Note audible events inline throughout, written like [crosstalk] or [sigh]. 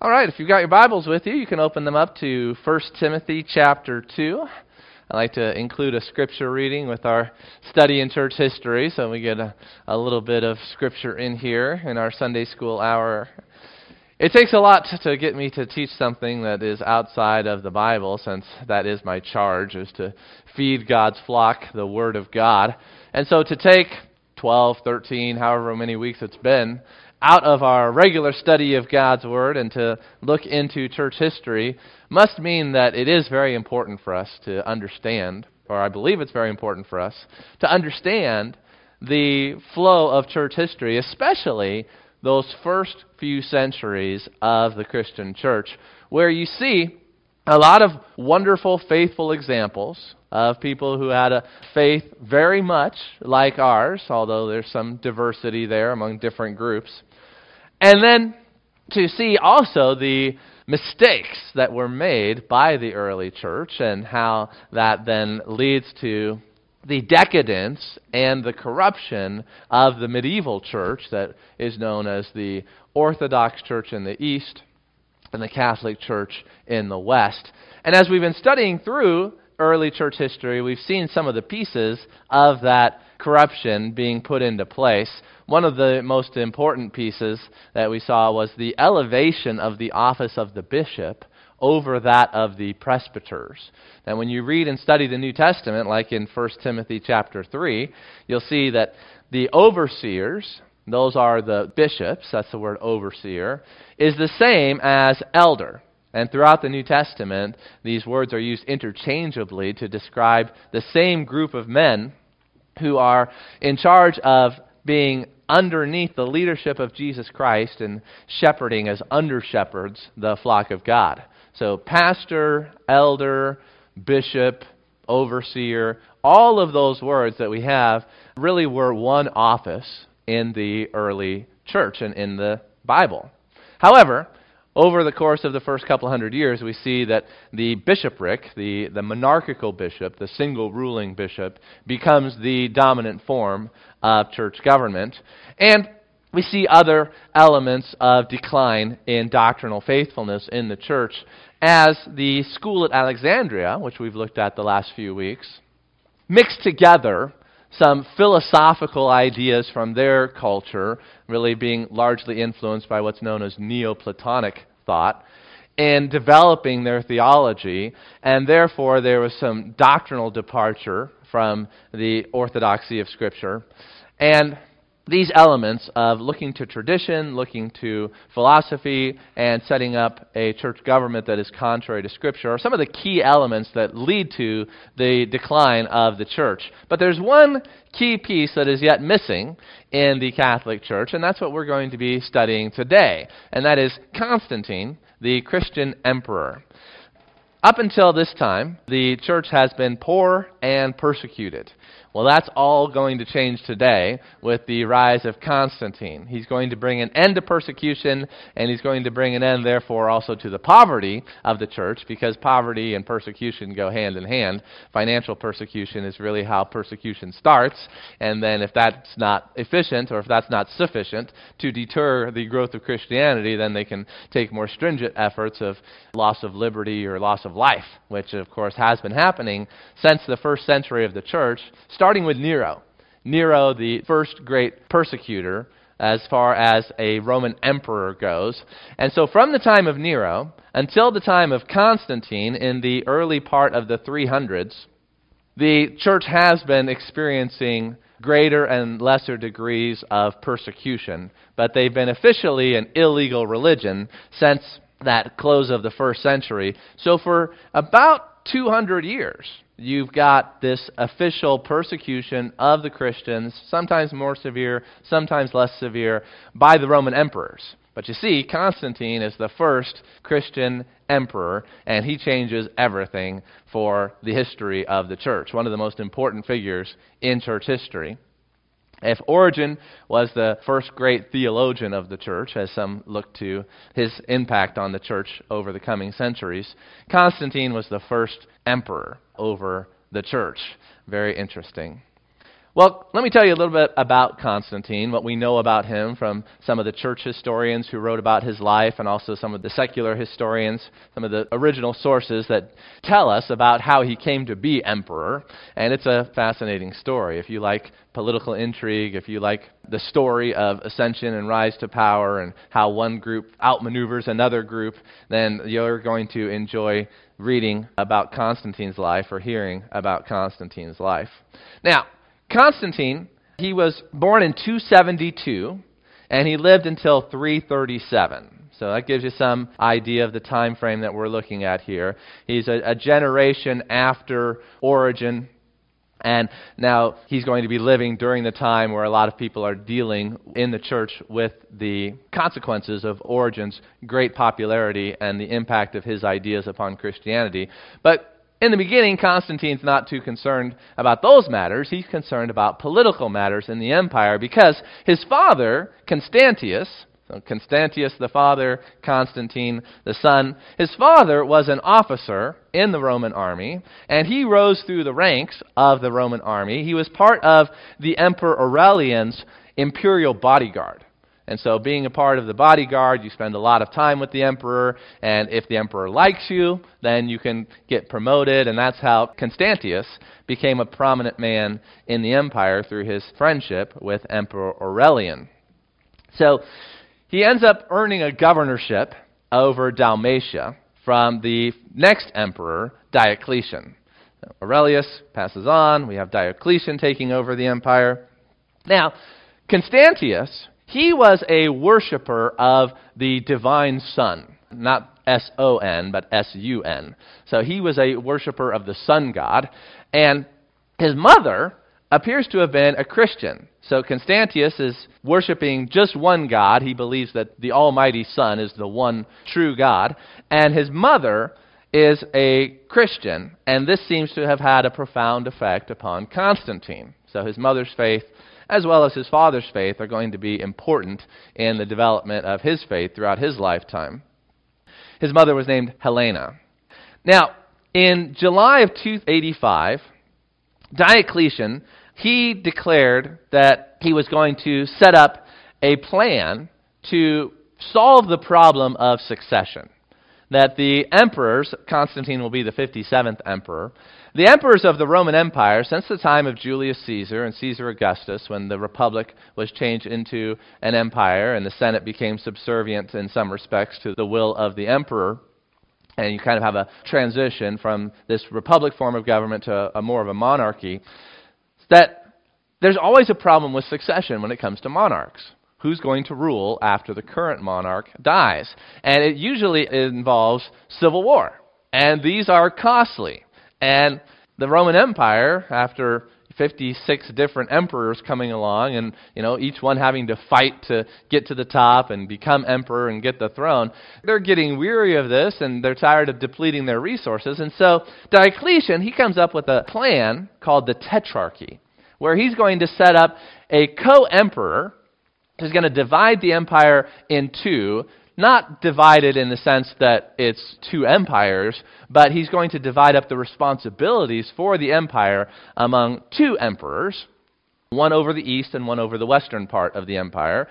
All right, if you've got your Bibles with you, you can open them up to 1 Timothy chapter 2. I like to include a scripture reading with our study in church history, so we get a, a little bit of scripture in here in our Sunday school hour. It takes a lot to get me to teach something that is outside of the Bible, since that is my charge, is to feed God's flock the Word of God. And so to take 12, 13, however many weeks it's been, out of our regular study of God's Word and to look into church history must mean that it is very important for us to understand, or I believe it's very important for us, to understand the flow of church history, especially those first few centuries of the Christian church, where you see a lot of wonderful, faithful examples of people who had a faith very much like ours, although there's some diversity there among different groups. And then to see also the mistakes that were made by the early church and how that then leads to the decadence and the corruption of the medieval church that is known as the Orthodox Church in the East and the Catholic Church in the West. And as we've been studying through early church history, we've seen some of the pieces of that corruption being put into place. One of the most important pieces that we saw was the elevation of the office of the bishop over that of the presbyters. Now, when you read and study the New Testament, like in 1 Timothy chapter 3, you'll see that the overseers, those are the bishops, that's the word overseer, is the same as elder. And throughout the New Testament, these words are used interchangeably to describe the same group of men who are in charge of being underneath the leadership of Jesus Christ and shepherding as under shepherds the flock of God. So, pastor, elder, bishop, overseer, all of those words that we have really were one office in the early church and in the Bible. However, over the course of the first couple hundred years, we see that the bishopric, the, the monarchical bishop, the single ruling bishop, becomes the dominant form of church government. And we see other elements of decline in doctrinal faithfulness in the church as the school at Alexandria, which we've looked at the last few weeks, mixed together some philosophical ideas from their culture, really being largely influenced by what's known as Neoplatonic thought, and developing their theology, and therefore there was some doctrinal departure from the orthodoxy of Scripture. And these elements of looking to tradition, looking to philosophy, and setting up a church government that is contrary to Scripture are some of the key elements that lead to the decline of the church. But there's one key piece that is yet missing in the Catholic Church, and that's what we're going to be studying today, and that is Constantine, the Christian emperor. Up until this time, the church has been poor and persecuted. Well, that's all going to change today with the rise of Constantine. He's going to bring an end to persecution, and he's going to bring an end, therefore, also to the poverty of the church, because poverty and persecution go hand in hand. Financial persecution is really how persecution starts, and then if that's not efficient or if that's not sufficient to deter the growth of Christianity, then they can take more stringent efforts of loss of liberty or loss of life, which, of course, has been happening since the first century of the church starting with Nero. Nero, the first great persecutor, as far as a Roman emperor goes. And so, from the time of Nero until the time of Constantine in the early part of the 300s, the church has been experiencing greater and lesser degrees of persecution, but they've been officially an illegal religion since that close of the first century. So, for about 200 years, you've got this official persecution of the Christians, sometimes more severe, sometimes less severe, by the Roman emperors. But you see, Constantine is the first Christian emperor, and he changes everything for the history of the church. One of the most important figures in church history. If Origen was the first great theologian of the church, as some look to his impact on the church over the coming centuries, Constantine was the first emperor over the church. Very interesting. Well, let me tell you a little bit about Constantine, what we know about him from some of the church historians who wrote about his life, and also some of the secular historians, some of the original sources that tell us about how he came to be emperor. And it's a fascinating story. If you like political intrigue, if you like the story of ascension and rise to power and how one group outmaneuvers another group, then you're going to enjoy reading about Constantine's life or hearing about Constantine's life. Now, Constantine, he was born in 272 and he lived until 337. So that gives you some idea of the time frame that we're looking at here. He's a, a generation after Origen, and now he's going to be living during the time where a lot of people are dealing in the church with the consequences of Origen's great popularity and the impact of his ideas upon Christianity. But in the beginning, Constantine's not too concerned about those matters. He's concerned about political matters in the empire because his father, Constantius, so Constantius the father, Constantine the son, his father was an officer in the Roman army, and he rose through the ranks of the Roman army. He was part of the Emperor Aurelian's imperial bodyguard. And so, being a part of the bodyguard, you spend a lot of time with the emperor, and if the emperor likes you, then you can get promoted, and that's how Constantius became a prominent man in the empire through his friendship with Emperor Aurelian. So, he ends up earning a governorship over Dalmatia from the next emperor, Diocletian. Aurelius passes on, we have Diocletian taking over the empire. Now, Constantius he was a worshiper of the divine sun, not S O N, but S U N. So he was a worshiper of the sun god. And his mother appears to have been a Christian. So Constantius is worshiping just one God. He believes that the Almighty Sun is the one true God. And his mother is a Christian. And this seems to have had a profound effect upon Constantine. So his mother's faith as well as his father's faith, are going to be important in the development of his faith throughout his lifetime. His mother was named Helena. Now, in July of 285, Diocletian, he declared that he was going to set up a plan to solve the problem of succession. That the emperors, Constantine will be the 57th emperor, the emperors of the Roman Empire, since the time of Julius Caesar and Caesar Augustus, when the republic was changed into an empire and the Senate became subservient in some respects to the will of the emperor, and you kind of have a transition from this republic form of government to a, more of a monarchy, that there's always a problem with succession when it comes to monarchs who's going to rule after the current monarch dies. And it usually involves civil war. And these are costly. And the Roman Empire, after 56 different emperors coming along and you know each one having to fight to get to the top and become emperor and get the throne they're getting weary of this and they're tired of depleting their resources. And so Diocletian he comes up with a plan called the tetrarchy where he's going to set up a co-emperor who's going to divide the empire in two not divided in the sense that it's two empires, but he's going to divide up the responsibilities for the empire among two emperors, one over the east and one over the western part of the empire.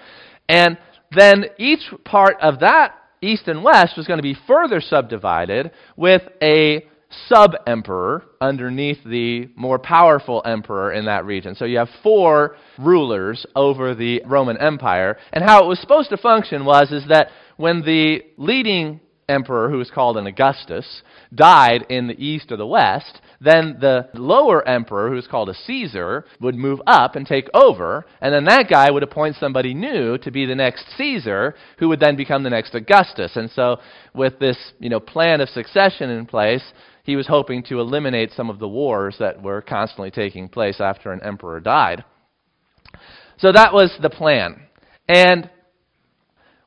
And then each part of that east and west was going to be further subdivided with a sub emperor underneath the more powerful emperor in that region. So you have four rulers over the Roman Empire. And how it was supposed to function was is that when the leading emperor, who was called an Augustus, died in the east or the west, then the lower emperor, who was called a Caesar, would move up and take over, and then that guy would appoint somebody new to be the next Caesar, who would then become the next Augustus. And so, with this you know, plan of succession in place, he was hoping to eliminate some of the wars that were constantly taking place after an emperor died. So that was the plan. And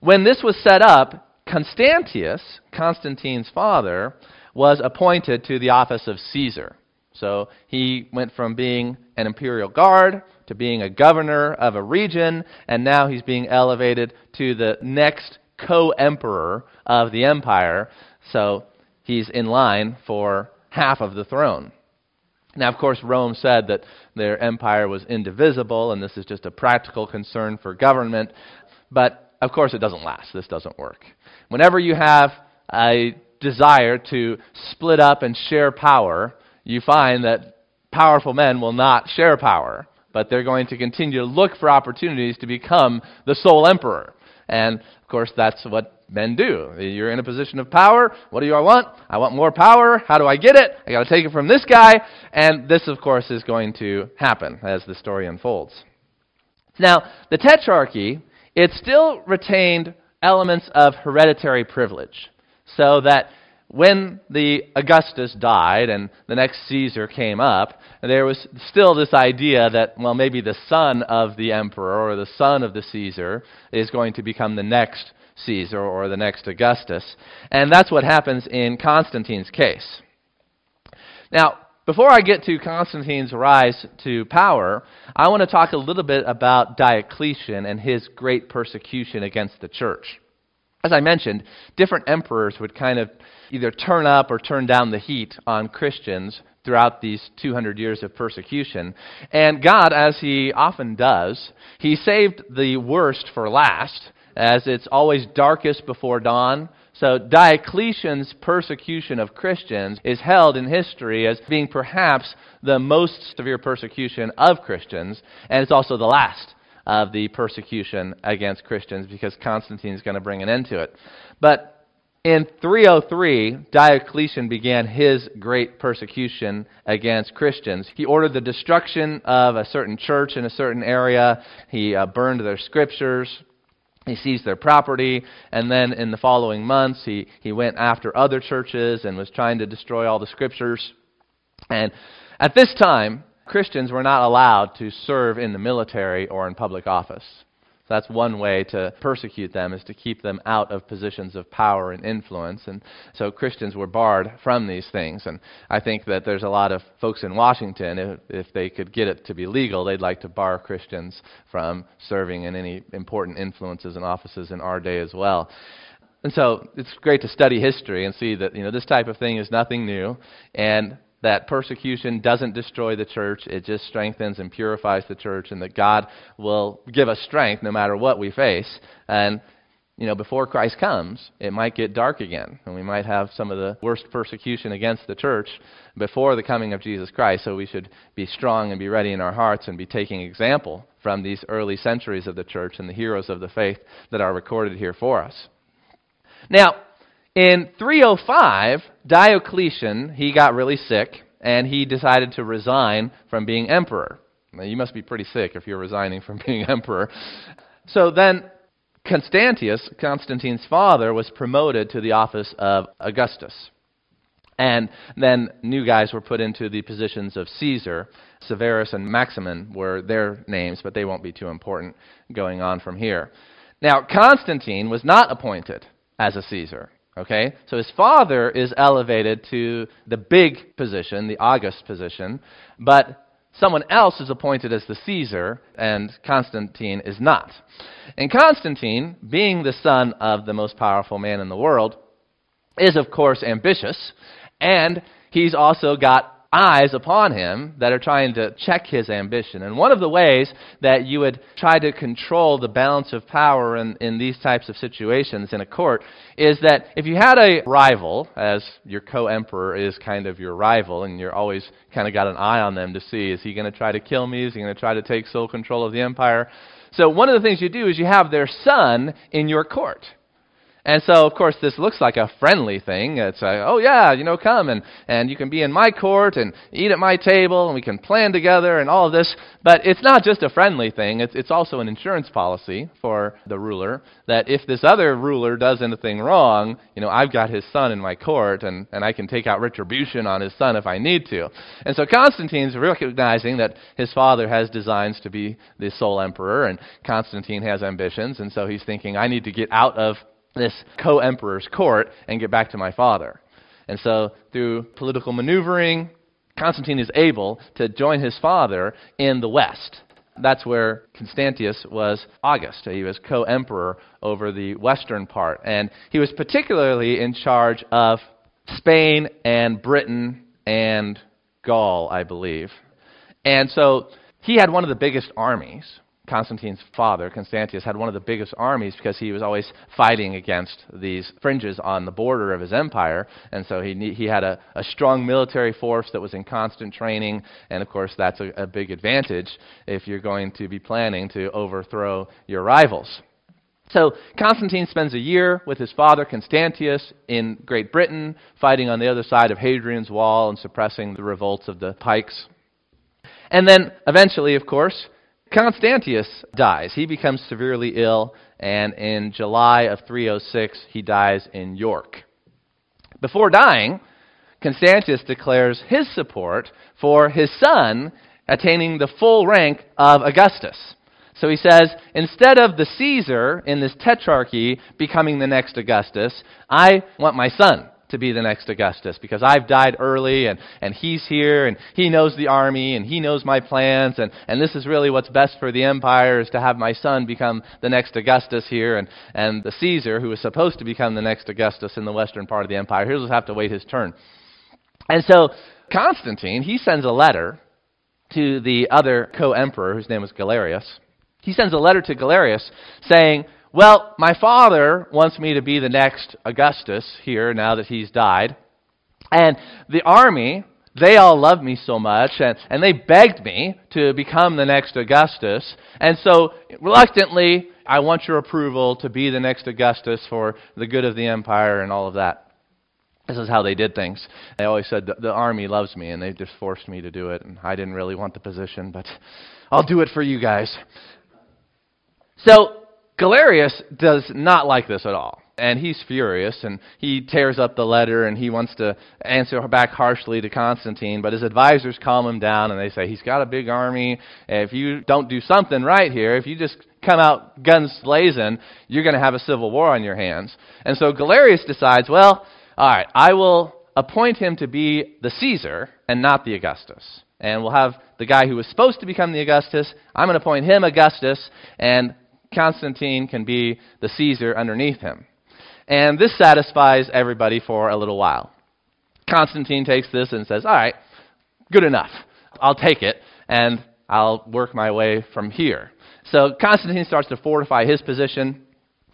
when this was set up, Constantius, Constantine's father, was appointed to the office of Caesar. So he went from being an imperial guard to being a governor of a region, and now he's being elevated to the next co emperor of the empire. So he's in line for half of the throne. Now, of course, Rome said that their empire was indivisible, and this is just a practical concern for government. But, of course, it doesn't last. This doesn't work. Whenever you have a desire to split up and share power, you find that powerful men will not share power, but they're going to continue to look for opportunities to become the sole emperor. And, of course, that's what men do. You're in a position of power. What do I want? I want more power. How do I get it? I got to take it from this guy. And this, of course, is going to happen as the story unfolds. Now, the tetrarchy, it still retained elements of hereditary privilege. So that when the Augustus died and the next Caesar came up, there was still this idea that, well, maybe the son of the emperor or the son of the Caesar is going to become the next Caesar or the next Augustus. And that's what happens in Constantine's case. Now, before I get to Constantine's rise to power, I want to talk a little bit about Diocletian and his great persecution against the church. As I mentioned, different emperors would kind of either turn up or turn down the heat on Christians throughout these 200 years of persecution. And God, as He often does, He saved the worst for last as it's always darkest before dawn. So Diocletian's persecution of Christians is held in history as being perhaps the most severe persecution of Christians, and it's also the last of the persecution against Christians because Constantine is going to bring an end to it. But in 303, Diocletian began his great persecution against Christians. He ordered the destruction of a certain church in a certain area. He uh, burned their scriptures. He seized their property, and then in the following months, he, he went after other churches and was trying to destroy all the scriptures. And at this time, Christians were not allowed to serve in the military or in public office. That's one way to persecute them is to keep them out of positions of power and influence. And so Christians were barred from these things. And I think that there's a lot of folks in Washington, if, if they could get it to be legal, they'd like to bar Christians from serving in any important influences and offices in our day as well. And so it's great to study history and see that you know this type of thing is nothing new, and that persecution doesn't destroy the church, it just strengthens and purifies the church, and that God will give us strength no matter what we face. And, you know, before Christ comes, it might get dark again, and we might have some of the worst persecution against the church before the coming of Jesus Christ. So we should be strong and be ready in our hearts and be taking example from these early centuries of the church and the heroes of the faith that are recorded here for us. Now, in 305, Diocletian, he got really sick and he decided to resign from being emperor. Now, you must be pretty sick if you're resigning from [laughs] being emperor. So then Constantius, Constantine's father, was promoted to the office of Augustus. And then new guys were put into the positions of Caesar. Severus and Maximin were their names, but they won't be too important going on from here. Now, Constantine was not appointed as a Caesar. Okay? So his father is elevated to the big position, the august position, but someone else is appointed as the Caesar, and Constantine is not. And Constantine, being the son of the most powerful man in the world, is of course ambitious, and he's also got eyes upon him that are trying to check his ambition. And one of the ways that you would try to control the balance of power in, in these types of situations in a court is that if you had a rival, as your co emperor is kind of your rival, and you're always kind of got an eye on them to see, is he going to try to kill me? Is he going to try to take sole control of the empire? So one of the things you do is you have their son in your court. And so, of course, this looks like a friendly thing. It's like, oh, yeah, you know, come and, and you can be in my court and eat at my table and we can plan together and all of this. But it's not just a friendly thing, it's, it's also an insurance policy for the ruler that if this other ruler does anything wrong, you know, I've got his son in my court and, and I can take out retribution on his son if I need to. And so Constantine's recognizing that his father has designs to be the sole emperor and Constantine has ambitions. And so he's thinking, I need to get out of this co emperor's court and get back to my father. And so, through political maneuvering, Constantine is able to join his father in the west. That's where Constantius was August. He was co emperor over the western part. And he was particularly in charge of Spain and Britain and Gaul, I believe. And so he had one of the biggest armies. Constantine's father, Constantius, had one of the biggest armies because he was always fighting against these fringes on the border of his empire. And so he, he had a, a strong military force that was in constant training. And of course, that's a, a big advantage if you're going to be planning to overthrow your rivals. So Constantine spends a year with his father Constantius in Great Britain, fighting on the other side of Hadrian's Wall and suppressing the revolts of the Picts. And then eventually, of course, Constantius dies. He becomes severely ill, and in July of 306, he dies in York. Before dying, Constantius declares his support for his son attaining the full rank of Augustus. So he says, instead of the Caesar in this tetrarchy becoming the next Augustus, I want my son to be the next Augustus because I've died early and, and he's here and he knows the army and he knows my plans and, and this is really what's best for the empire is to have my son become the next Augustus here and, and the Caesar who is supposed to become the next Augustus in the western part of the empire, he'll just have to wait his turn. And so Constantine, he sends a letter to the other co-emperor whose name was Galerius. He sends a letter to Galerius saying, well, my father wants me to be the next Augustus here now that he's died. And the army, they all love me so much, and, and they begged me to become the next Augustus. And so, reluctantly, I want your approval to be the next Augustus for the good of the empire and all of that. This is how they did things. They always said, the, the army loves me, and they just forced me to do it. And I didn't really want the position, but I'll do it for you guys. So, Galerius does not like this at all. And he's furious, and he tears up the letter, and he wants to answer back harshly to Constantine. But his advisors calm him down, and they say, He's got a big army. If you don't do something right here, if you just come out guns blazing, you're going to have a civil war on your hands. And so Galerius decides, Well, all right, I will appoint him to be the Caesar and not the Augustus. And we'll have the guy who was supposed to become the Augustus, I'm going to appoint him Augustus, and Constantine can be the Caesar underneath him. And this satisfies everybody for a little while. Constantine takes this and says, All right, good enough. I'll take it, and I'll work my way from here. So Constantine starts to fortify his position,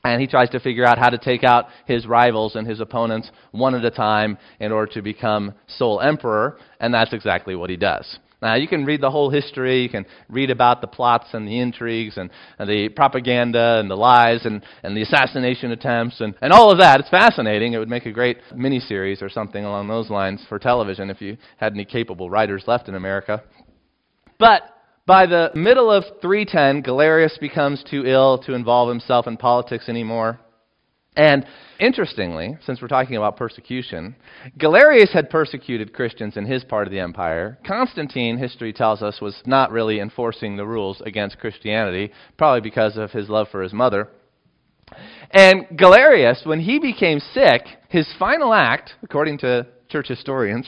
and he tries to figure out how to take out his rivals and his opponents one at a time in order to become sole emperor, and that's exactly what he does. Now, you can read the whole history. You can read about the plots and the intrigues and, and the propaganda and the lies and, and the assassination attempts and, and all of that. It's fascinating. It would make a great miniseries or something along those lines for television if you had any capable writers left in America. But by the middle of 310, Galerius becomes too ill to involve himself in politics anymore. And interestingly, since we're talking about persecution, Galerius had persecuted Christians in his part of the empire. Constantine, history tells us, was not really enforcing the rules against Christianity, probably because of his love for his mother. And Galerius, when he became sick, his final act, according to church historians,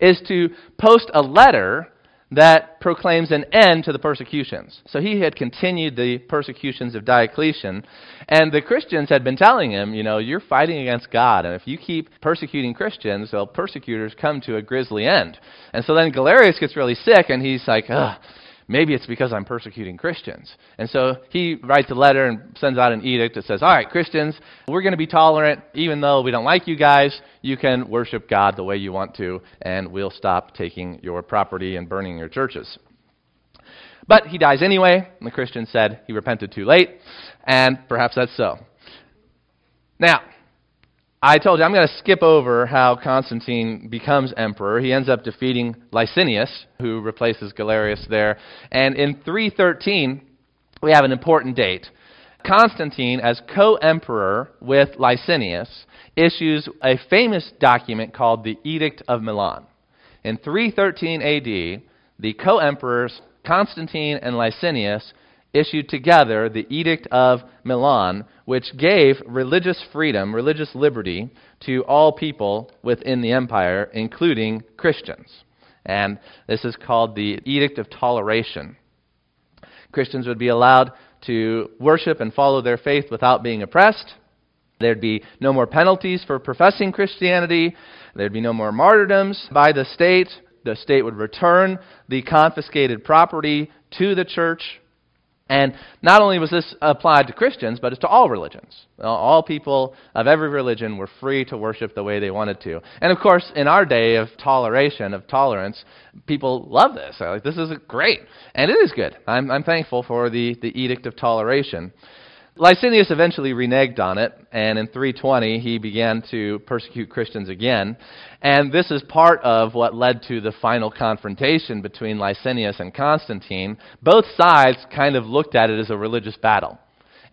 is to post a letter that proclaims an end to the persecutions. So he had continued the persecutions of Diocletian, and the Christians had been telling him, you know, you're fighting against God, and if you keep persecuting Christians, well, persecutors come to a grisly end. And so then Galerius gets really sick, and he's like, ugh maybe it's because I'm persecuting Christians. And so he writes a letter and sends out an edict that says, All right, Christians, we're going to be tolerant. Even though we don't like you guys, you can worship God the way you want to, and we'll stop taking your property and burning your churches. But he dies anyway, and the Christians said he repented too late, and perhaps that's so. Now, I told you I'm going to skip over how Constantine becomes emperor. He ends up defeating Licinius, who replaces Galerius there. And in 313, we have an important date. Constantine, as co emperor with Licinius, issues a famous document called the Edict of Milan. In 313 AD, the co emperors Constantine and Licinius issued together the Edict of Milan, which gave religious freedom, religious liberty, to all people within the empire, including Christians. And this is called the Edict of Toleration. Christians would be allowed to worship and follow their faith without being oppressed. There'd be no more penalties for professing Christianity. There'd be no more martyrdoms by the state. the state would return the confiscated property to the church. And not only was this applied to Christians, but it's to all religions. All people of every religion were free to worship the way they wanted to. And of course, in our day of toleration, of tolerance, people love this. Like, this is great. And it is good. I'm, I'm thankful for the, the edict of toleration. Licinius eventually reneged on it, and in 320 he began to persecute Christians again. And this is part of what led to the final confrontation between Licinius and Constantine. Both sides kind of looked at it as a religious battle.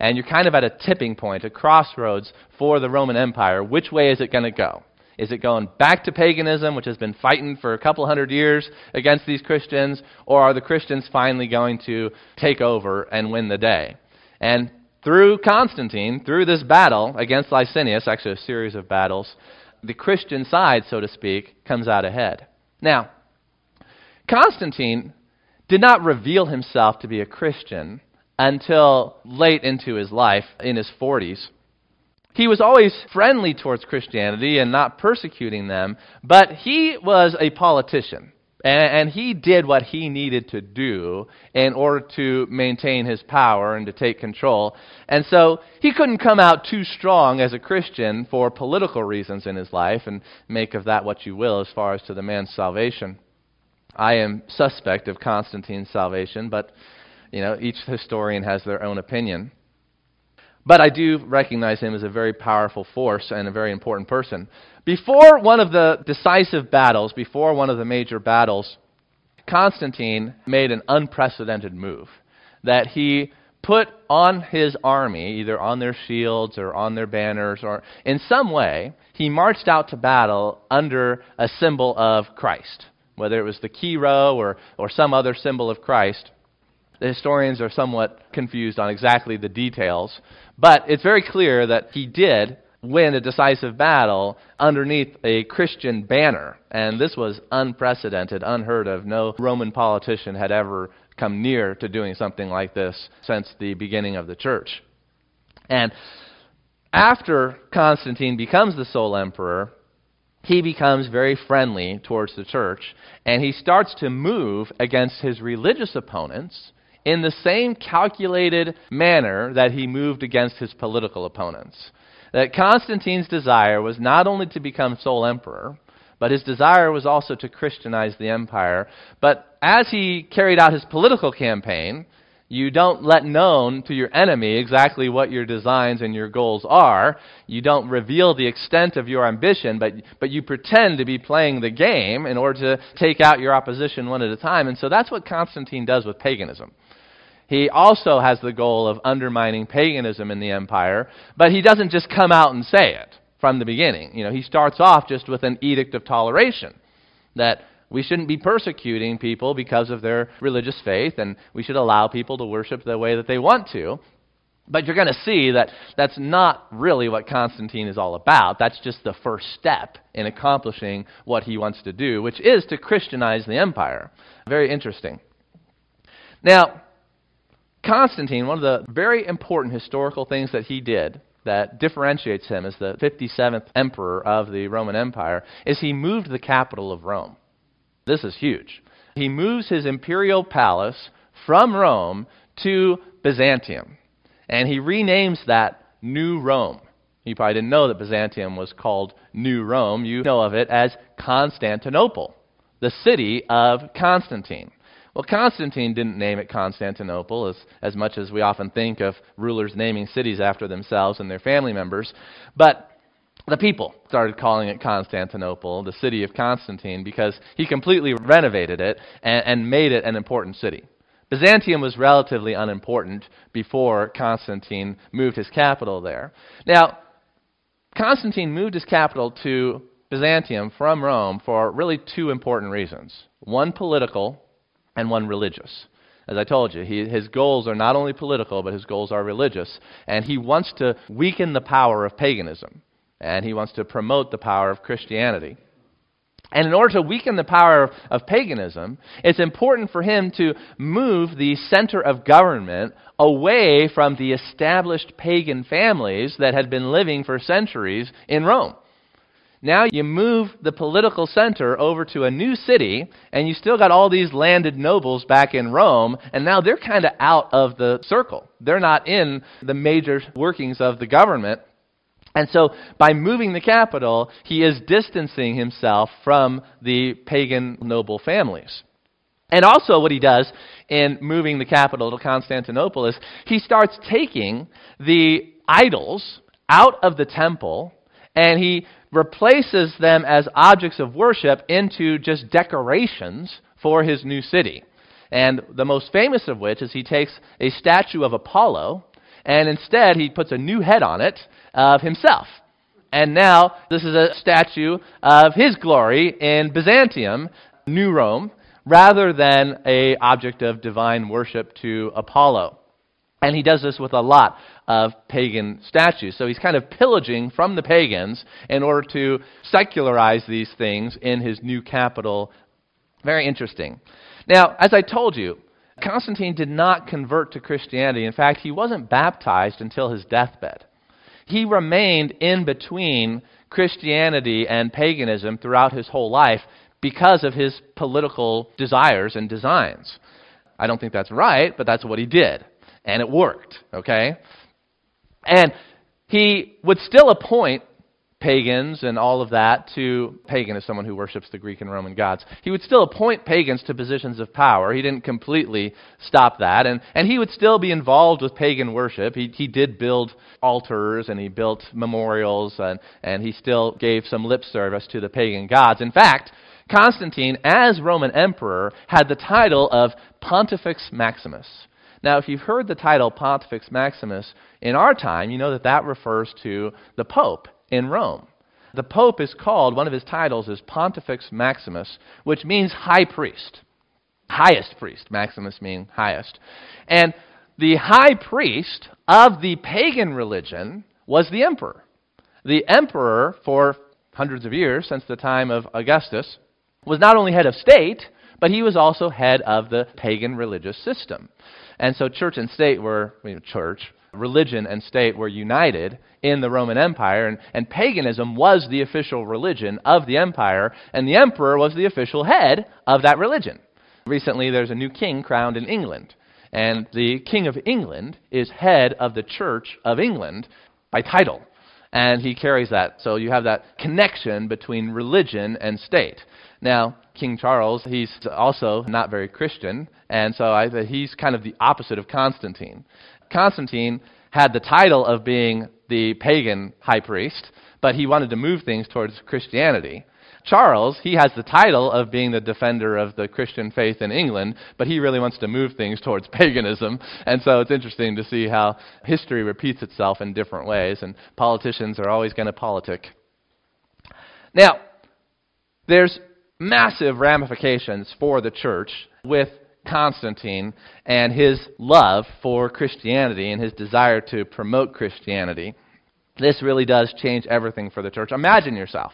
And you're kind of at a tipping point, a crossroads for the Roman Empire. Which way is it going to go? Is it going back to paganism, which has been fighting for a couple hundred years against these Christians, or are the Christians finally going to take over and win the day? And through Constantine, through this battle against Licinius, actually a series of battles, the Christian side, so to speak, comes out ahead. Now, Constantine did not reveal himself to be a Christian until late into his life, in his 40s. He was always friendly towards Christianity and not persecuting them, but he was a politician. And, and, he did what he needed to do in order to maintain his power and to take control. And so he couldn't come out too strong as a Christian for political reasons in his life, and make of that what you will as far as to the man's salvation. I am suspect of Constantine's salvation, but you know, each historian has their own opinion. But I do recognize him as a very powerful force and a very important person. Before one of the decisive battles, before one of the major battles, Constantine made an unprecedented move. That he put on his army, either on their shields or on their banners, or in some way, he marched out to battle under a symbol of Christ, whether it was the Chi Rho or, or some other symbol of Christ. The historians are somewhat confused on exactly the details, but it's very clear that he did win a decisive battle underneath a Christian banner. And this was unprecedented, unheard of. No Roman politician had ever come near to doing something like this since the beginning of the church. And after Constantine becomes the sole emperor, he becomes very friendly towards the church, and he starts to move against his religious opponents in the same calculated manner that he moved against his political opponents. That Constantine's desire was not only to become sole emperor, but his desire was also to Christianize the empire. But as he carried out his political campaign, you don't let known to your enemy exactly what your designs and your goals are. You don't reveal the extent of your ambition, but, but you pretend to be playing the game in order to take out your opposition one at a time. And so that's what Constantine does with paganism. He also has the goal of undermining paganism in the empire, but he doesn't just come out and say it from the beginning. You know, he starts off just with an edict of toleration that we shouldn't be persecuting people because of their religious faith, and we should allow people to worship the way that they want to. But you're going to see that that's not really what Constantine is all about. That's just the first step in accomplishing what he wants to do, which is to Christianize the empire. Very interesting. Now, Constantine, one of the very important historical things that he did that differentiates him as the 57th emperor of the Roman Empire is he moved the capital of Rome. This is huge. He moves his imperial palace from Rome to Byzantium, and he renames that New Rome. You probably didn't know that Byzantium was called New Rome. You know of it as Constantinople, the city of Constantine. Well, Constantine didn't name it Constantinople as, as much as we often think of rulers naming cities after themselves and their family members. But the people started calling it Constantinople, the city of Constantine, because he completely renovated it and, and made it an important city. Byzantium was relatively unimportant before Constantine moved his capital there. Now, Constantine moved his capital to Byzantium from Rome for really two important reasons one political and one religious. As I told you, he, his goals are not only political, but his goals are religious. And he wants to weaken the power of paganism, and he wants to promote the power of Christianity. And in order to weaken the power of, of paganism, it's important for him to move the center of government away from the established pagan families that had been living for centuries in Rome. Now you move the political center over to a new city, and you still got all these landed nobles back in Rome, and now they're kind of out of the circle. They're not in the major workings of the government. And so, by moving the capital, he is distancing himself from the pagan noble families. And also, what he does in moving the capital to Constantinople is he starts taking the idols out of the temple and he replaces them as objects of worship into just decorations for his new city. And the most famous of which is he takes a statue of Apollo and instead he puts a new head on it of himself. And now this is a statue of his glory in Byzantium, New Rome, rather than a object of divine worship to Apollo. And he does this with a lot of pagan statues. So he's kind of pillaging from the pagans in order to secularize these things in his new capital. Very interesting. Now, as I told you, Constantine did not convert to Christianity. In fact, he wasn't baptized until his deathbed. He remained in between Christianity and paganism throughout his whole life because of his political desires and designs. I don't think that's right, but that's what he did. And it worked, okay? And he would still appoint pagans and all of that to pagan as someone who worships the Greek and Roman gods. He would still appoint pagans to positions of power. He didn't completely stop that. And, and he would still be involved with pagan worship. He, he did build altars and he built memorials and, and he still gave some lip service to the pagan gods. In fact, Constantine, as Roman emperor, had the title of Pontifex Maximus. Now, if you've heard the title Pontifex Maximus in our time, you know that that refers to the Pope in Rome. The Pope is called, one of his titles is Pontifex Maximus, which means high priest. Highest priest. Maximus meaning highest. And the high priest of the pagan religion was the emperor. The emperor, for hundreds of years, since the time of Augustus, was not only head of state, but he was also head of the pagan religious system. And so church and state were, church, religion and state were united in the Roman Empire, and, and paganism was the official religion of the empire, and the emperor was the official head of that religion. Recently, there's a new king crowned in England, and the King of England is head of the Church of England by title. And he carries that. So you have that connection between religion and state. Now, King Charles, he's also not very Christian, and so I, he's kind of the opposite of Constantine. Constantine had the title of being the pagan high priest, but he wanted to move things towards Christianity. Charles, he has the title of being the defender of the Christian faith in England, but he really wants to move things towards [laughs] paganism. And so it's interesting to see how history repeats itself in different ways, and politicians are always going to politic. Now, there's massive ramifications for the church with Constantine and his love for Christianity and his desire to promote Christianity. This really does change everything for the church. Imagine yourself.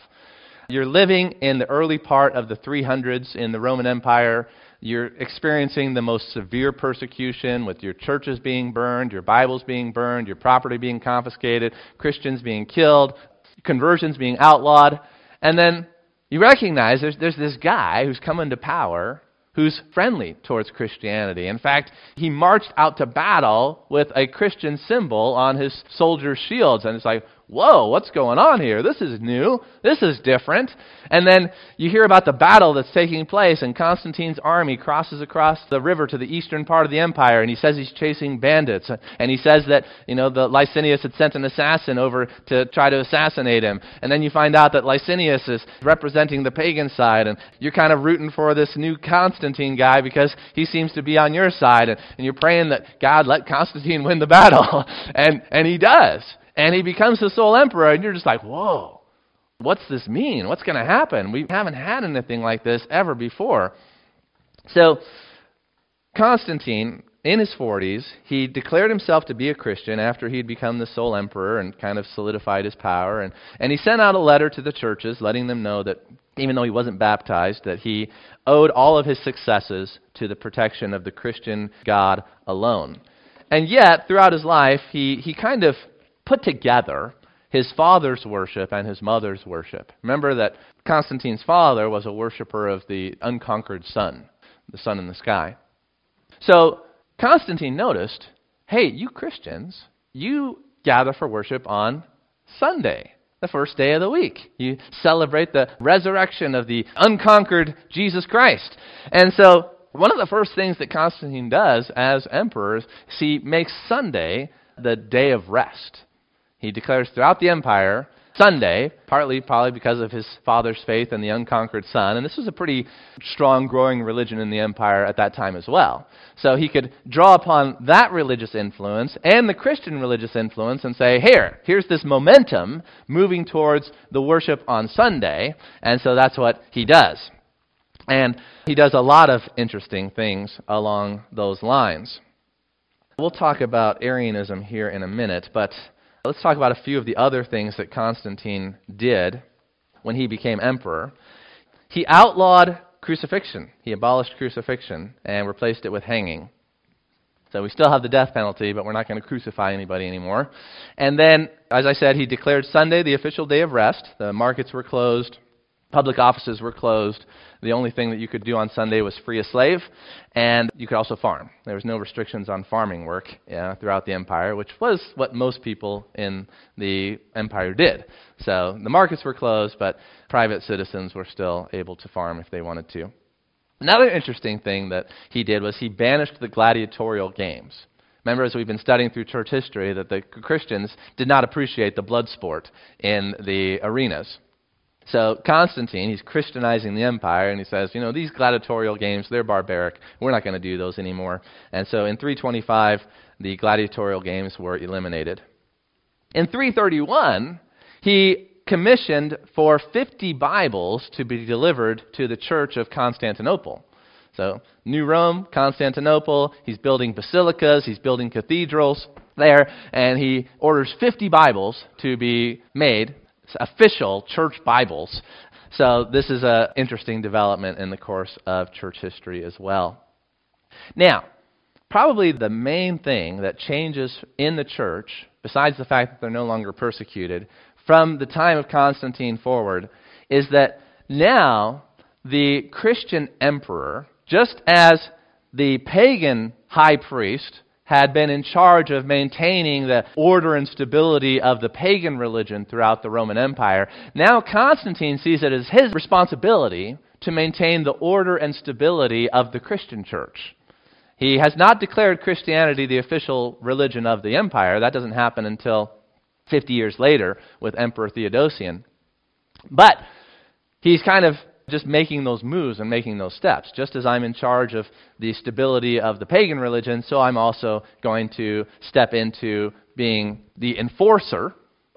You're living in the early part of the 300s in the Roman Empire. You're experiencing the most severe persecution with your churches being burned, your Bibles being burned, your property being confiscated, Christians being killed, conversions being outlawed. And then you recognize there's, there's this guy who's come into power who's friendly towards Christianity. In fact, he marched out to battle with a Christian symbol on his soldiers' shields. And it's like, whoa, what's going on here? This is new. This is different. And then you hear about the battle that's taking place, and Constantine's army crosses across the river to the eastern part of the empire, and he says he's chasing bandits. And he says that, you know, the Licinius had sent an assassin over to try to assassinate him. And then you find out that Licinius is representing the pagan side, and you're kind of rooting for this new Constantine guy because he seems to be on your side, and, and you're praying that God let Constantine win the battle. [laughs] and, and he does and he becomes the sole emperor, and you're just like, whoa, what's this mean? What's going to happen? We haven't had anything like this ever before. So, Constantine, in his 40s, he declared himself to be a Christian after he had become the sole emperor and kind of solidified his power. And, and he sent out a letter to the churches letting them know that even though he wasn't baptized, that he owed all of his successes to the protection of the Christian God alone. And yet, throughout his life, he, he kind of put together his father's worship and his mother's worship. Remember that Constantine's father was a worshiper of the unconquered sun, the sun in the sky. So Constantine noticed hey, you Christians, you gather for worship on Sunday, the first day of the week. You celebrate the resurrection of the unconquered Jesus Christ. And so one of the first things that Constantine does as emperor is he makes Sunday the day of rest. He declares throughout the empire Sunday, partly probably because of his father's faith in the unconquered sun, and this was a pretty strong growing religion in the empire at that time as well. So he could draw upon that religious influence and the Christian religious influence and say, here, here's this momentum moving towards the worship on Sunday, and so that's what he does. And he does a lot of interesting things along those lines. We'll talk about Arianism here in a minute, but let's talk about a few of the other things that Constantine did when he became emperor. He outlawed crucifixion. He abolished crucifixion and replaced it with hanging. So we still have the death penalty, but we're not going to crucify anybody anymore. And then, as I said, he declared Sunday the official day of rest. The markets were closed, public offices were closed, the only thing that you could do on Sunday was free a slave, and you could also farm. There was no restrictions on farming work yeah, throughout the empire, which was what most people in the empire did. So the markets were closed, but private citizens were still able to farm if they wanted to. Another interesting thing that he did was he banished the gladiatorial games. Remember, as we've been studying through church history, that the Christians did not appreciate the blood sport in the arenas. So Constantine, he's Christianizing the empire, and he says, you know, these gladiatorial games, they're barbaric. We're not going to do those anymore. And so in 325, the gladiatorial games were eliminated. In 331, he commissioned for 50 Bibles to be delivered to the church of Constantinople. So, New Rome, Constantinople, he's building basilicas, he's building cathedrals there, and he orders 50 Bibles to be made official church Bibles. So this is an interesting development in the course of church history as well. Now, probably the main thing that changes in the church, besides the fact that they're no longer persecuted, from the time of Constantine forward, is that now the Christian emperor, just as the pagan high priest had been in charge of maintaining the order and stability of the pagan religion throughout the Roman Empire. Now Constantine sees it as his responsibility to maintain the order and stability of the Christian church. He has not declared Christianity the official religion of the empire. That doesn't happen until 50 years later with Emperor Theodosian. But he's kind of just making those moves and making those steps. Just as I'm in charge of the stability of the pagan religion, so I'm also going to step into being the enforcer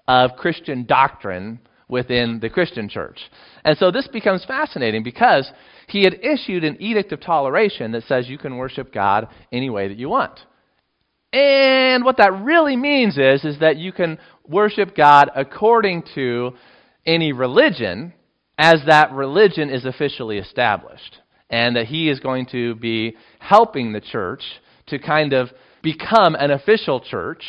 of Christian doctrine within the Christian church. And so this becomes fascinating because he had issued an edict of toleration that says you can worship God any way that you want. And what that really means is, is that you can worship God according to any religion as that religion is officially established. And that he is going to be helping the church to kind of become an official church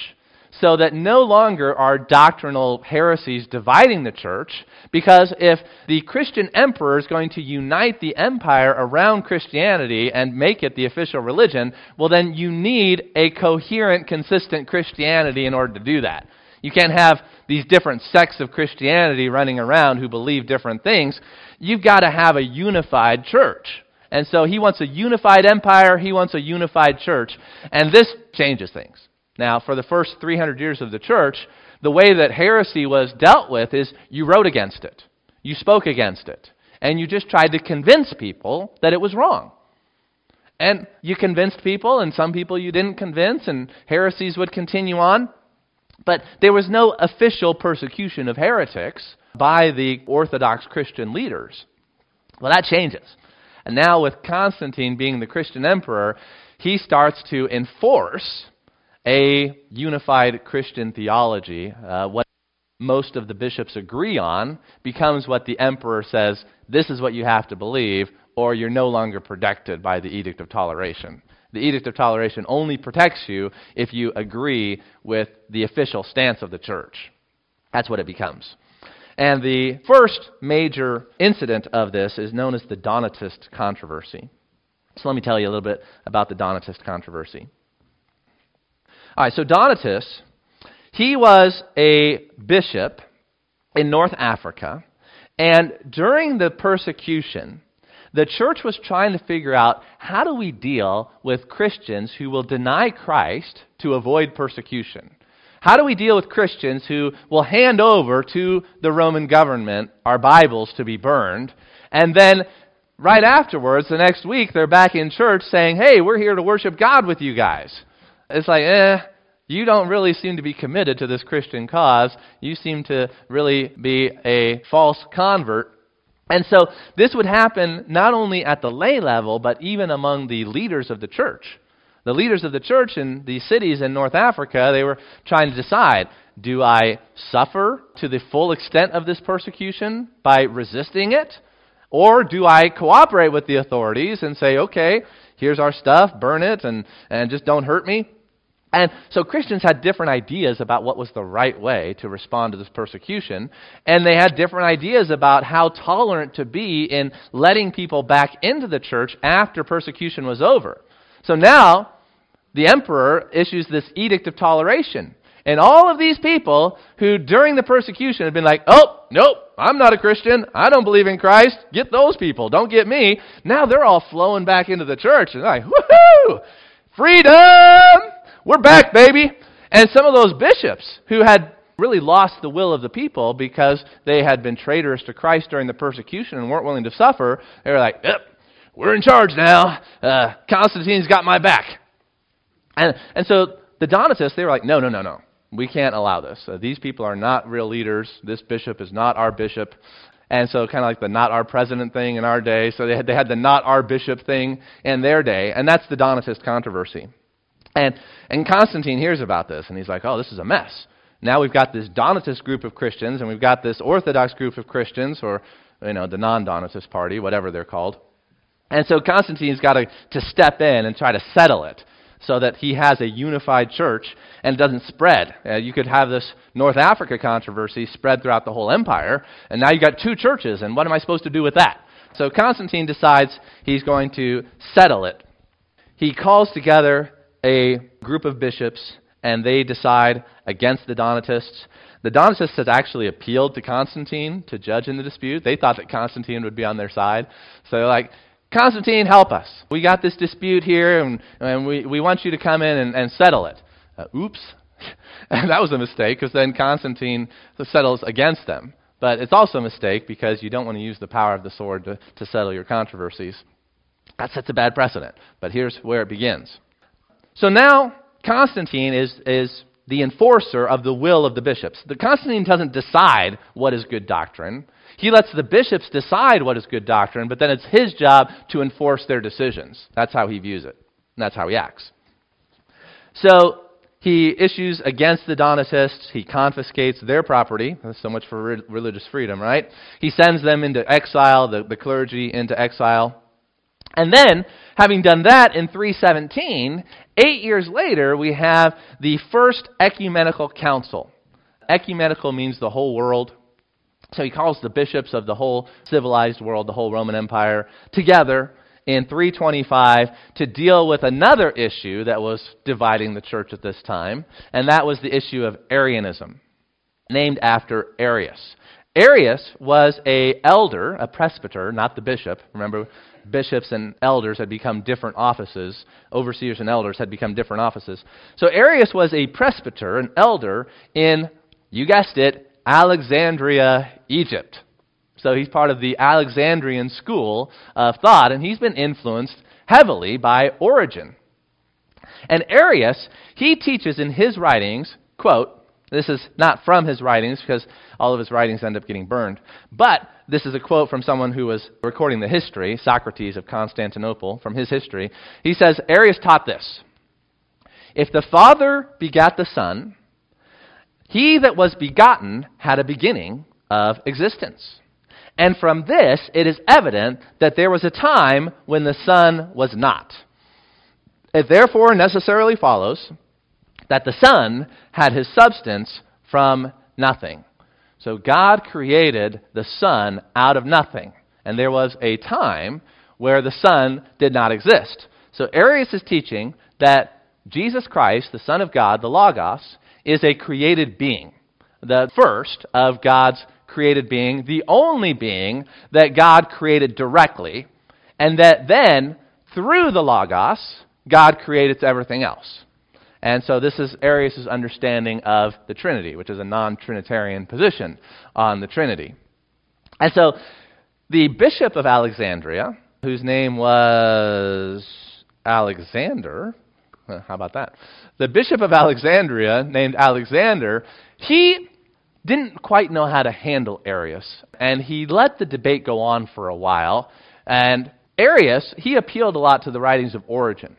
so that no longer are doctrinal heresies dividing the church. Because if the Christian emperor is going to unite the empire around Christianity and make it the official religion, well, then you need a coherent, consistent Christianity in order to do that. You can't have these different sects of Christianity running around who believe different things. You've got to have a unified church. And so he wants a unified empire, he wants a unified church. And this changes things. Now, for the first 300 years of the church, the way that heresy was dealt with is you wrote against it, you spoke against it, and you just tried to convince people that it was wrong. And you convinced people, and some people you didn't convince, and heresies would continue on. But there was no official persecution of heretics by the Orthodox Christian leaders. Well, that changes. And now, with Constantine being the Christian emperor, he starts to enforce a unified Christian theology. Uh, what most of the bishops agree on becomes what the emperor says this is what you have to believe, or you're no longer protected by the Edict of Toleration. The Edict of Toleration only protects you if you agree with the official stance of the church. That's what it becomes. And the first major incident of this is known as the Donatist controversy. So let me tell you a little bit about the Donatist controversy. All right, so Donatus, he was a bishop in North Africa, and during the persecution, the church was trying to figure out how do we deal with Christians who will deny Christ to avoid persecution? How do we deal with Christians who will hand over to the Roman government our Bibles to be burned, and then right afterwards, the next week, they're back in church saying, Hey, we're here to worship God with you guys? It's like, eh, you don't really seem to be committed to this Christian cause. You seem to really be a false convert. And so this would happen not only at the lay level, but even among the leaders of the church. The leaders of the church in these cities in North Africa, they were trying to decide do I suffer to the full extent of this persecution by resisting it? Or do I cooperate with the authorities and say, okay, here's our stuff, burn it, and, and just don't hurt me? And so Christians had different ideas about what was the right way to respond to this persecution, and they had different ideas about how tolerant to be in letting people back into the church after persecution was over. So now, the emperor issues this edict of toleration. And all of these people who during the persecution had been like, oh, nope, I'm not a Christian. I don't believe in Christ. Get those people. Don't get me. Now they're all flowing back into the church. And like, woohoo! Freedom! We're back, baby. And some of those bishops who had really lost the will of the people because they had been traitors to Christ during the persecution and weren't willing to suffer, they were like, yep, we're in charge now. Uh, Constantine's got my back. And, and so the Donatists, they were like, no, no, no, no. We can't allow this. Uh, these people are not real leaders. This bishop is not our bishop. And so, kind of like the not our president thing in our day. So, they had, they had the not our bishop thing in their day. And that's the Donatist controversy. And, and Constantine hears about this, and he's like, oh, this is a mess. Now we've got this Donatist group of Christians, and we've got this Orthodox group of Christians, or, you know, the non-Donatist party, whatever they're called. And so Constantine's got to, to step in and try to settle it so that he has a unified church and it doesn't spread. Uh, you could have this North Africa controversy spread throughout the whole empire, and now you've got two churches, and what am I supposed to do with that? So Constantine decides he's going to settle it. He calls together a group of bishops and they decide against the Donatists. The Donatists had actually appealed to Constantine to judge in the dispute. They thought that Constantine would be on their side. So they're like, Constantine, help us. We got this dispute here, and, and we, we want you to come in and, and settle it. Uh, oops. [laughs] that was a mistake, because then Constantine settles against them. But it's also a mistake because you don't want to use the power of the sword to, to settle your controversies. That sets a bad precedent. But here's where it begins. So now Constantine is, is the enforcer of the will of the bishops. The Constantine doesn't decide what is good doctrine. He lets the bishops decide what is good doctrine, but then it's his job to enforce their decisions. That's how he views it. And that's how he acts. So he issues against the Donatists. He confiscates their property. That's so much for re- religious freedom, right? He sends them into exile, the, the clergy into exile. And then, having done that in 317, eight years later, we have the first ecumenical council. Ecumenical means the whole world. So he calls the bishops of the whole civilized world, the whole Roman Empire, together in 325 to deal with another issue that was dividing the church at this time, and that was the issue of Arianism, named after Arius. Arius was a elder, a presbyter, not the bishop. Remember, bishops and elders had become different offices. Overseers and elders had become different offices. So Arius was a presbyter, an elder in, you guessed it, Alexandria, Egypt. So he's part of the Alexandrian school of thought, and he's been influenced heavily by Origen. And Arius, he teaches in his writings, quote, this is not from his writings because all of his writings end up getting burned. But this is a quote from someone who was recording the history, Socrates of Constantinople, from his history. He says, Arius taught this If the Father begat the Son, he that was begotten had a beginning of existence. And from this it is evident that there was a time when the Son was not. It therefore necessarily follows that the Son had his substance from nothing. So God created the Son out of nothing. And there was a time where the Son did not exist. So Arius is teaching that Jesus Christ, the Son of God, the Logos, is a created being, the first of God's created being, the only being that God created directly, and that then, through the Logos, God created everything else. And so this is Arius' understanding of the Trinity, which is a non Trinitarian position on the Trinity. And so the Bishop of Alexandria, whose name was Alexander, how about that? The Bishop of Alexandria, named Alexander, he didn't quite know how to handle Arius. And he let the debate go on for a while. And Arius, he appealed a lot to the writings of Origen.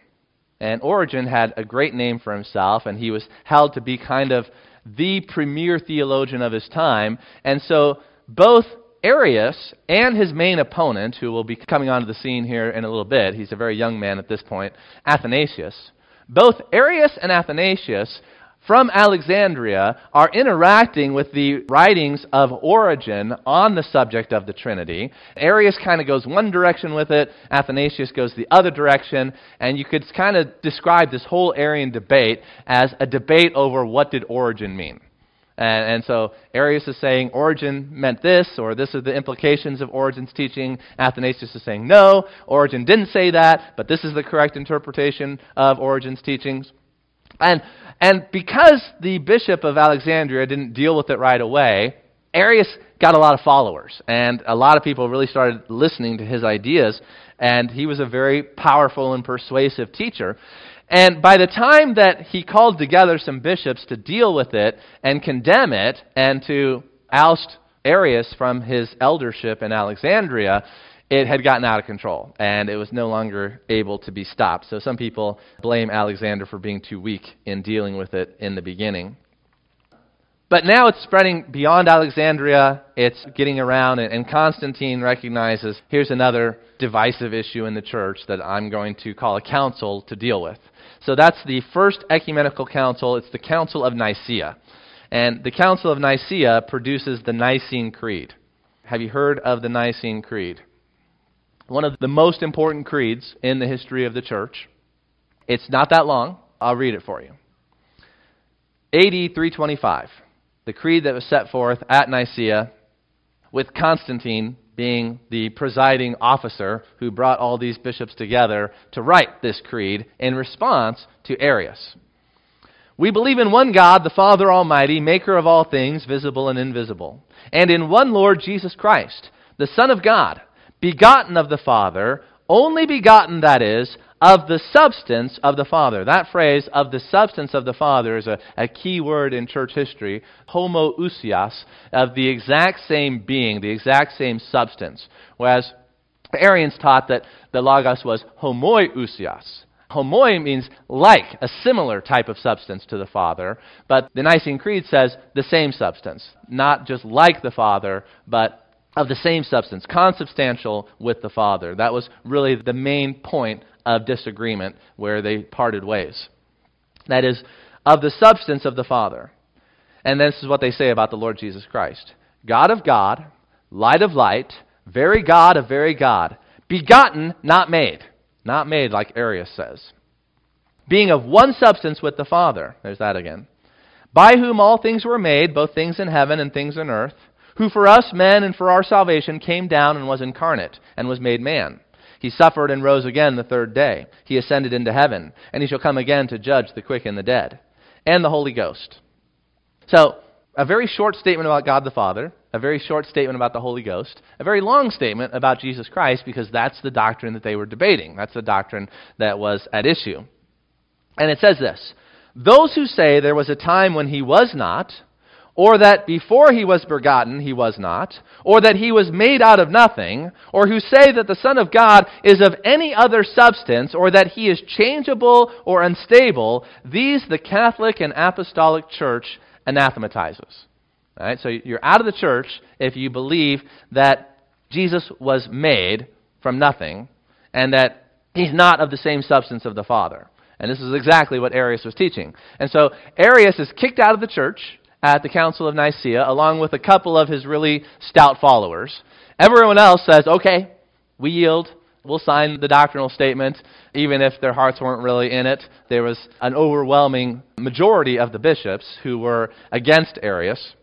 And Origen had a great name for himself, and he was held to be kind of the premier theologian of his time. And so both Arius and his main opponent, who will be coming onto the scene here in a little bit, he's a very young man at this point, Athanasius, both Arius and Athanasius from Alexandria are interacting with the writings of Origen on the subject of the Trinity. Arius kind of goes one direction with it, Athanasius goes the other direction, and you could kind of describe this whole Arian debate as a debate over what did Origen mean. And, and, so Arius is saying Origen meant this, or this are the implications of Origen's teaching. Athanasius is saying no, Origen didn't say that, but this is the correct interpretation of Origen's teachings. And and because the bishop of Alexandria didn't deal with it right away, Arius got a lot of followers, and a lot of people really started listening to his ideas, and he was a very powerful and persuasive teacher. And by the time that he called together some bishops to deal with it and condemn it and to oust Arius from his eldership in Alexandria, it had gotten out of control and it was no longer able to be stopped. So some people blame Alexander for being too weak in dealing with it in the beginning. But now it's spreading beyond Alexandria, it's getting around, and, Constantine recognizes here's another divisive issue in the church that I'm going to call a council to deal with. So that's the first ecumenical council, it's the Council of Nicaea. And the Council of Nicaea produces the Nicene Creed. Have you heard of the Nicene Creed? One of the most important creeds in the history of the church. It's not that long. I'll read it for you. AD 325, the creed that was set forth at Nicaea, with Constantine being the presiding officer who brought all these bishops together to write this creed in response to Arius. We believe in one God, the Father Almighty, maker of all things, visible and invisible, and in one Lord Jesus Christ, the Son of God begotten of the Father, only begotten, that is, of the substance of the Father. That phrase, of the substance of the Father, is a, a key word in church history. Homoousios, of the exact same being, the exact same substance. Whereas Arians taught that the Logos was homoiousios. Homoi means like, a similar type of substance to the Father, but the Nicene Creed says the same substance. Not just like the Father, but of the same substance, consubstantial with the Father. That was really the main point of disagreement where they parted ways. That is, of the substance of the Father. And this is what they say about the Lord Jesus Christ God of God, light of light, very God of very God, begotten, not made. Not made, like Arius says. Being of one substance with the Father. There's that again. By whom all things were made, both things in heaven and things in earth who for us men and for our salvation came down and was incarnate and was made man. He suffered and rose again the third day. He ascended into heaven, and he shall come again to judge the quick and the dead, and the Holy Ghost. So, a very short statement about God the Father, a very short statement about the Holy Ghost, a very long statement about Jesus Christ, because that's the doctrine that they were debating. That's the doctrine that was at issue. And it says this Those who say there was a time when he was not, or that before he was begotten he was not, or that he was made out of nothing, or who say that the Son of God is of any other substance, or that he is changeable or unstable, these the Catholic and Apostolic Church anathematizes. All right, so you're out of the church if you believe that Jesus was made from nothing, and that he's not of the same substance of the Father. And this is exactly what Arius was teaching. And so Arius is kicked out of the church at the Council of Nicaea, along with a couple of his really stout followers. Everyone else says, okay, we yield. We'll sign the doctrinal statement, even if their hearts weren't really in it. There was an overwhelming majority of the bishops who were against Arius.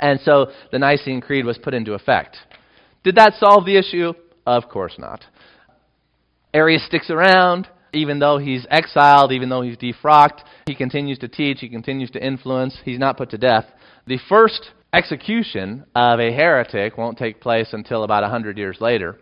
And so the Nicene Creed was put into effect. Did that solve the issue? Of course not. Arius sticks around, even though he's exiled, even though he's defrocked. He continues to teach, he continues to influence. He's not put to death. The first execution of a heretic won't take place until about 100 years later.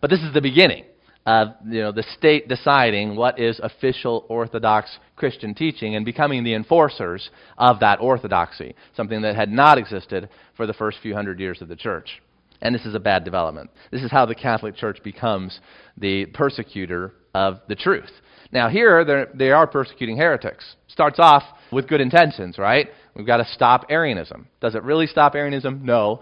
But this is the beginning of you know, the state deciding what is official Orthodox Christian teaching and becoming the enforcers of that orthodoxy, something that had not existed for the first few hundred years of the church. And this is a bad development. This is how the Catholic Church becomes the persecutor of the truth. Now, here they are persecuting heretics. Starts off with good intentions, right? We've got to stop Arianism. Does it really stop Arianism? No.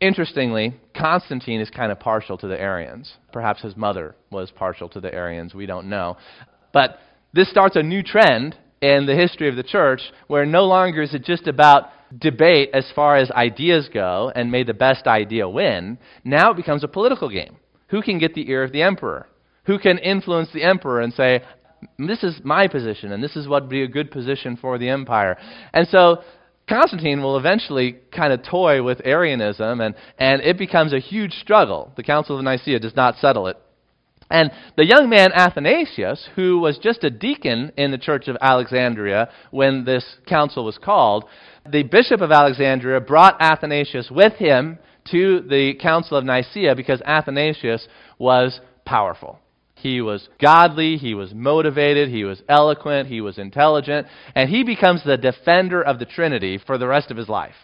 Interestingly, Constantine is kind of partial to the Arians. Perhaps his mother was partial to the Arians. We don't know. But this starts a new trend in the history of the church where no longer is it just about debate as far as ideas go and may the best idea win. Now it becomes a political game. Who can get the ear of the emperor? Who can influence the emperor and say, this is my position and this is what would be a good position for the empire? And so Constantine will eventually kind of toy with Arianism, and, and it becomes a huge struggle. The Council of Nicaea does not settle it. And the young man Athanasius, who was just a deacon in the church of Alexandria when this council was called, the bishop of Alexandria brought Athanasius with him to the Council of Nicaea because Athanasius was powerful. He was godly, he was motivated, he was eloquent, he was intelligent, and he becomes the defender of the Trinity for the rest of his life.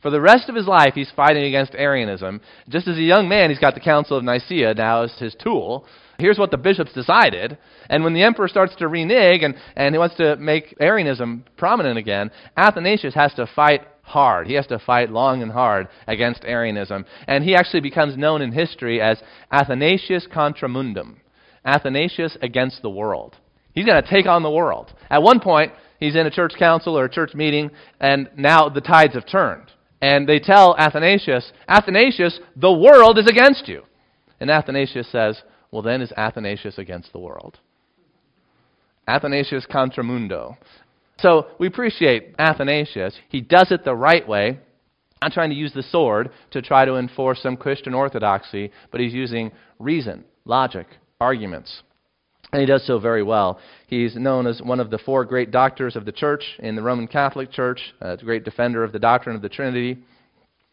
For the rest of his life, he's fighting against Arianism. Just as a young man, he's got the Council of Nicaea now as his tool. Here's what the bishops decided. And when the emperor starts to renege and, and he wants to make Arianism prominent again, Athanasius has to fight hard. He has to fight long and hard against Arianism. And he actually becomes known in history as Athanasius contra mundum. Athanasius against the world. He's going to take on the world. At one point, he's in a church council or a church meeting, and now the tides have turned. And they tell Athanasius, Athanasius, the world is against you. And Athanasius says, Well, then is Athanasius against the world? Athanasius contra mundo. So we appreciate Athanasius. He does it the right way, not trying to use the sword to try to enforce some Christian orthodoxy, but he's using reason, logic, arguments. And he does so very well. He's known as one of the four great doctors of the church in the Roman Catholic Church, uh, a great defender of the doctrine of the Trinity.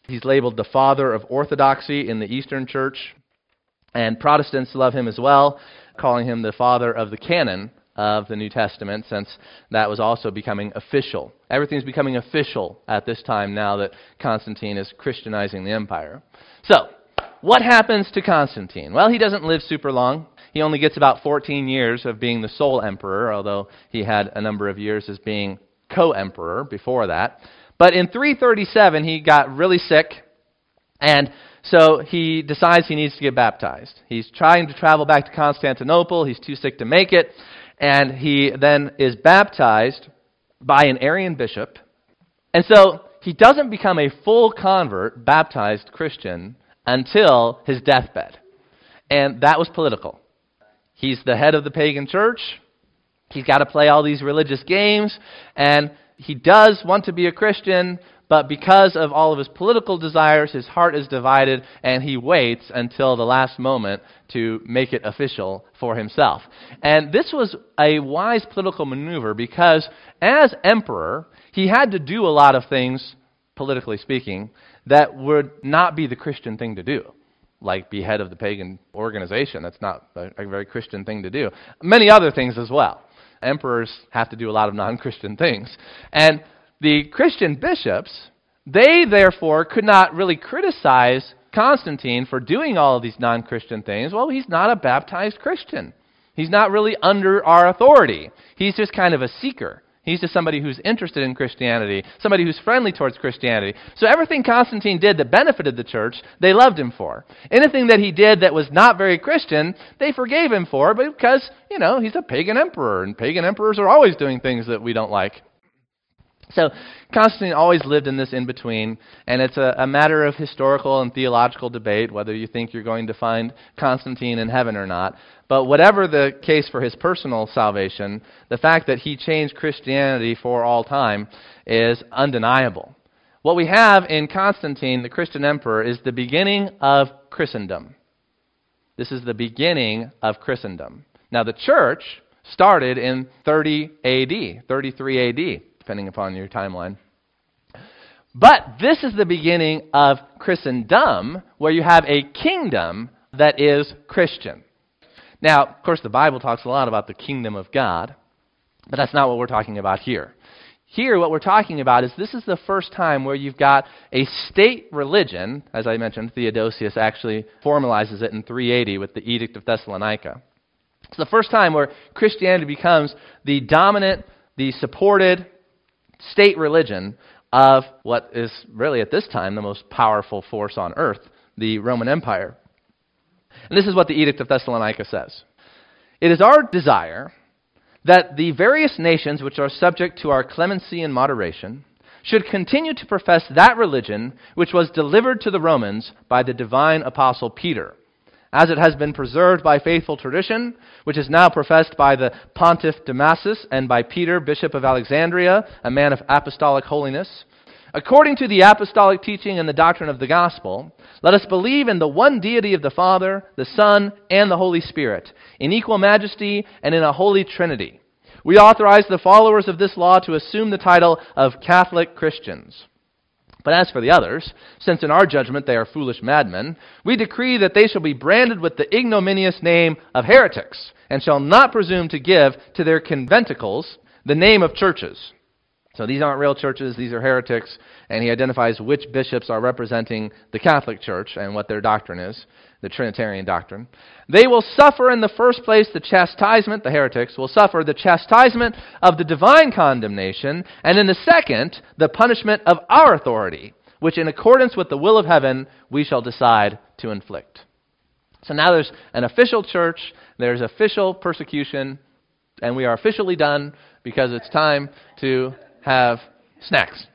He's labeled the father of orthodoxy in the Eastern Church. And Protestants love him as well, calling him the father of the canon of the New Testament, since that was also becoming official. Everything's becoming official at this time now that Constantine is Christianizing the empire. So, what happens to Constantine? Well, he doesn't live super long. He only gets about 14 years of being the sole emperor, although he had a number of years as being co emperor before that. But in 337, he got really sick, and so he decides he needs to get baptized. He's trying to travel back to Constantinople. He's too sick to make it, and he then is baptized by an Arian bishop. And so he doesn't become a full convert, baptized Christian, until his deathbed. And that was political. He's the head of the pagan church. He's got to play all these religious games. And he does want to be a Christian, but because of all of his political desires, his heart is divided, and he waits until the last moment to make it official for himself. And this was a wise political maneuver because, as emperor, he had to do a lot of things, politically speaking, that would not be the Christian thing to do like be head of the pagan organization. That's not a, a very Christian thing to do. Many other things as well. Emperors have to do a lot of non Christian things. And the Christian bishops, they therefore could not really criticize Constantine for doing all of these non Christian things. Well, he's not a baptized Christian. He's not really under our authority. He's just kind of a seeker. He's just somebody who's interested in Christianity, somebody who's friendly towards Christianity. So everything Constantine did that benefited the church, they loved him for. Anything that he did that was not very Christian, they forgave him for because, you know, he's a pagan emperor, and pagan emperors are always doing things that we don't like. So Constantine always lived in this in between, and it's a, a, matter of historical and theological debate whether you think you're going to find Constantine in heaven or not. But whatever the case for his personal salvation, the fact that he changed Christianity for all time is undeniable. What we have in Constantine, the Christian emperor, is the beginning of Christendom. This is the beginning of Christendom. Now, the church started in 30 AD, 33 AD depending upon your timeline. But this is the beginning of Christendom, where you have a kingdom that is Christian. Now, of course, the Bible talks a lot about the kingdom of God, but that's not what we're talking about here. Here, what we're talking about is this is the first time where you've got a state religion. As I mentioned, Theodosius actually formalizes it in 380 with the Edict of Thessalonica. It's the first time where Christianity becomes the dominant, the supported, state religion of what is really at this time the most powerful force on earth, the Roman Empire. And this is what the Edict of Thessalonica says It is our desire that the various nations which are subject to our clemency and moderation should continue to profess that religion which was delivered to the Romans by the divine apostle Peter as it has been preserved by faithful tradition, which is now professed by the Pontiff Damasus and by Peter, Bishop of Alexandria, a man of apostolic holiness. According to the apostolic teaching and the doctrine of the gospel, let us believe in the one deity of the Father, the Son, and the Holy Spirit, in equal majesty and in a holy trinity. We authorize the followers of this law to assume the title of Catholic Christians. But as for the others, since in our judgment they are foolish madmen, we decree that they shall be branded with the ignominious name of heretics, and shall not presume to give to their conventicles the name of churches. So these aren't real churches, these are heretics, and he identifies which bishops are representing the Catholic Church and what their doctrine is the Trinitarian doctrine. They will suffer in the first place the chastisement, the heretics will suffer the chastisement of the divine condemnation, and in the second, the punishment of our authority, which in accordance with the will of heaven we shall decide to inflict. So now there's an official church, there's official persecution, and we are officially done because it's time to have snacks.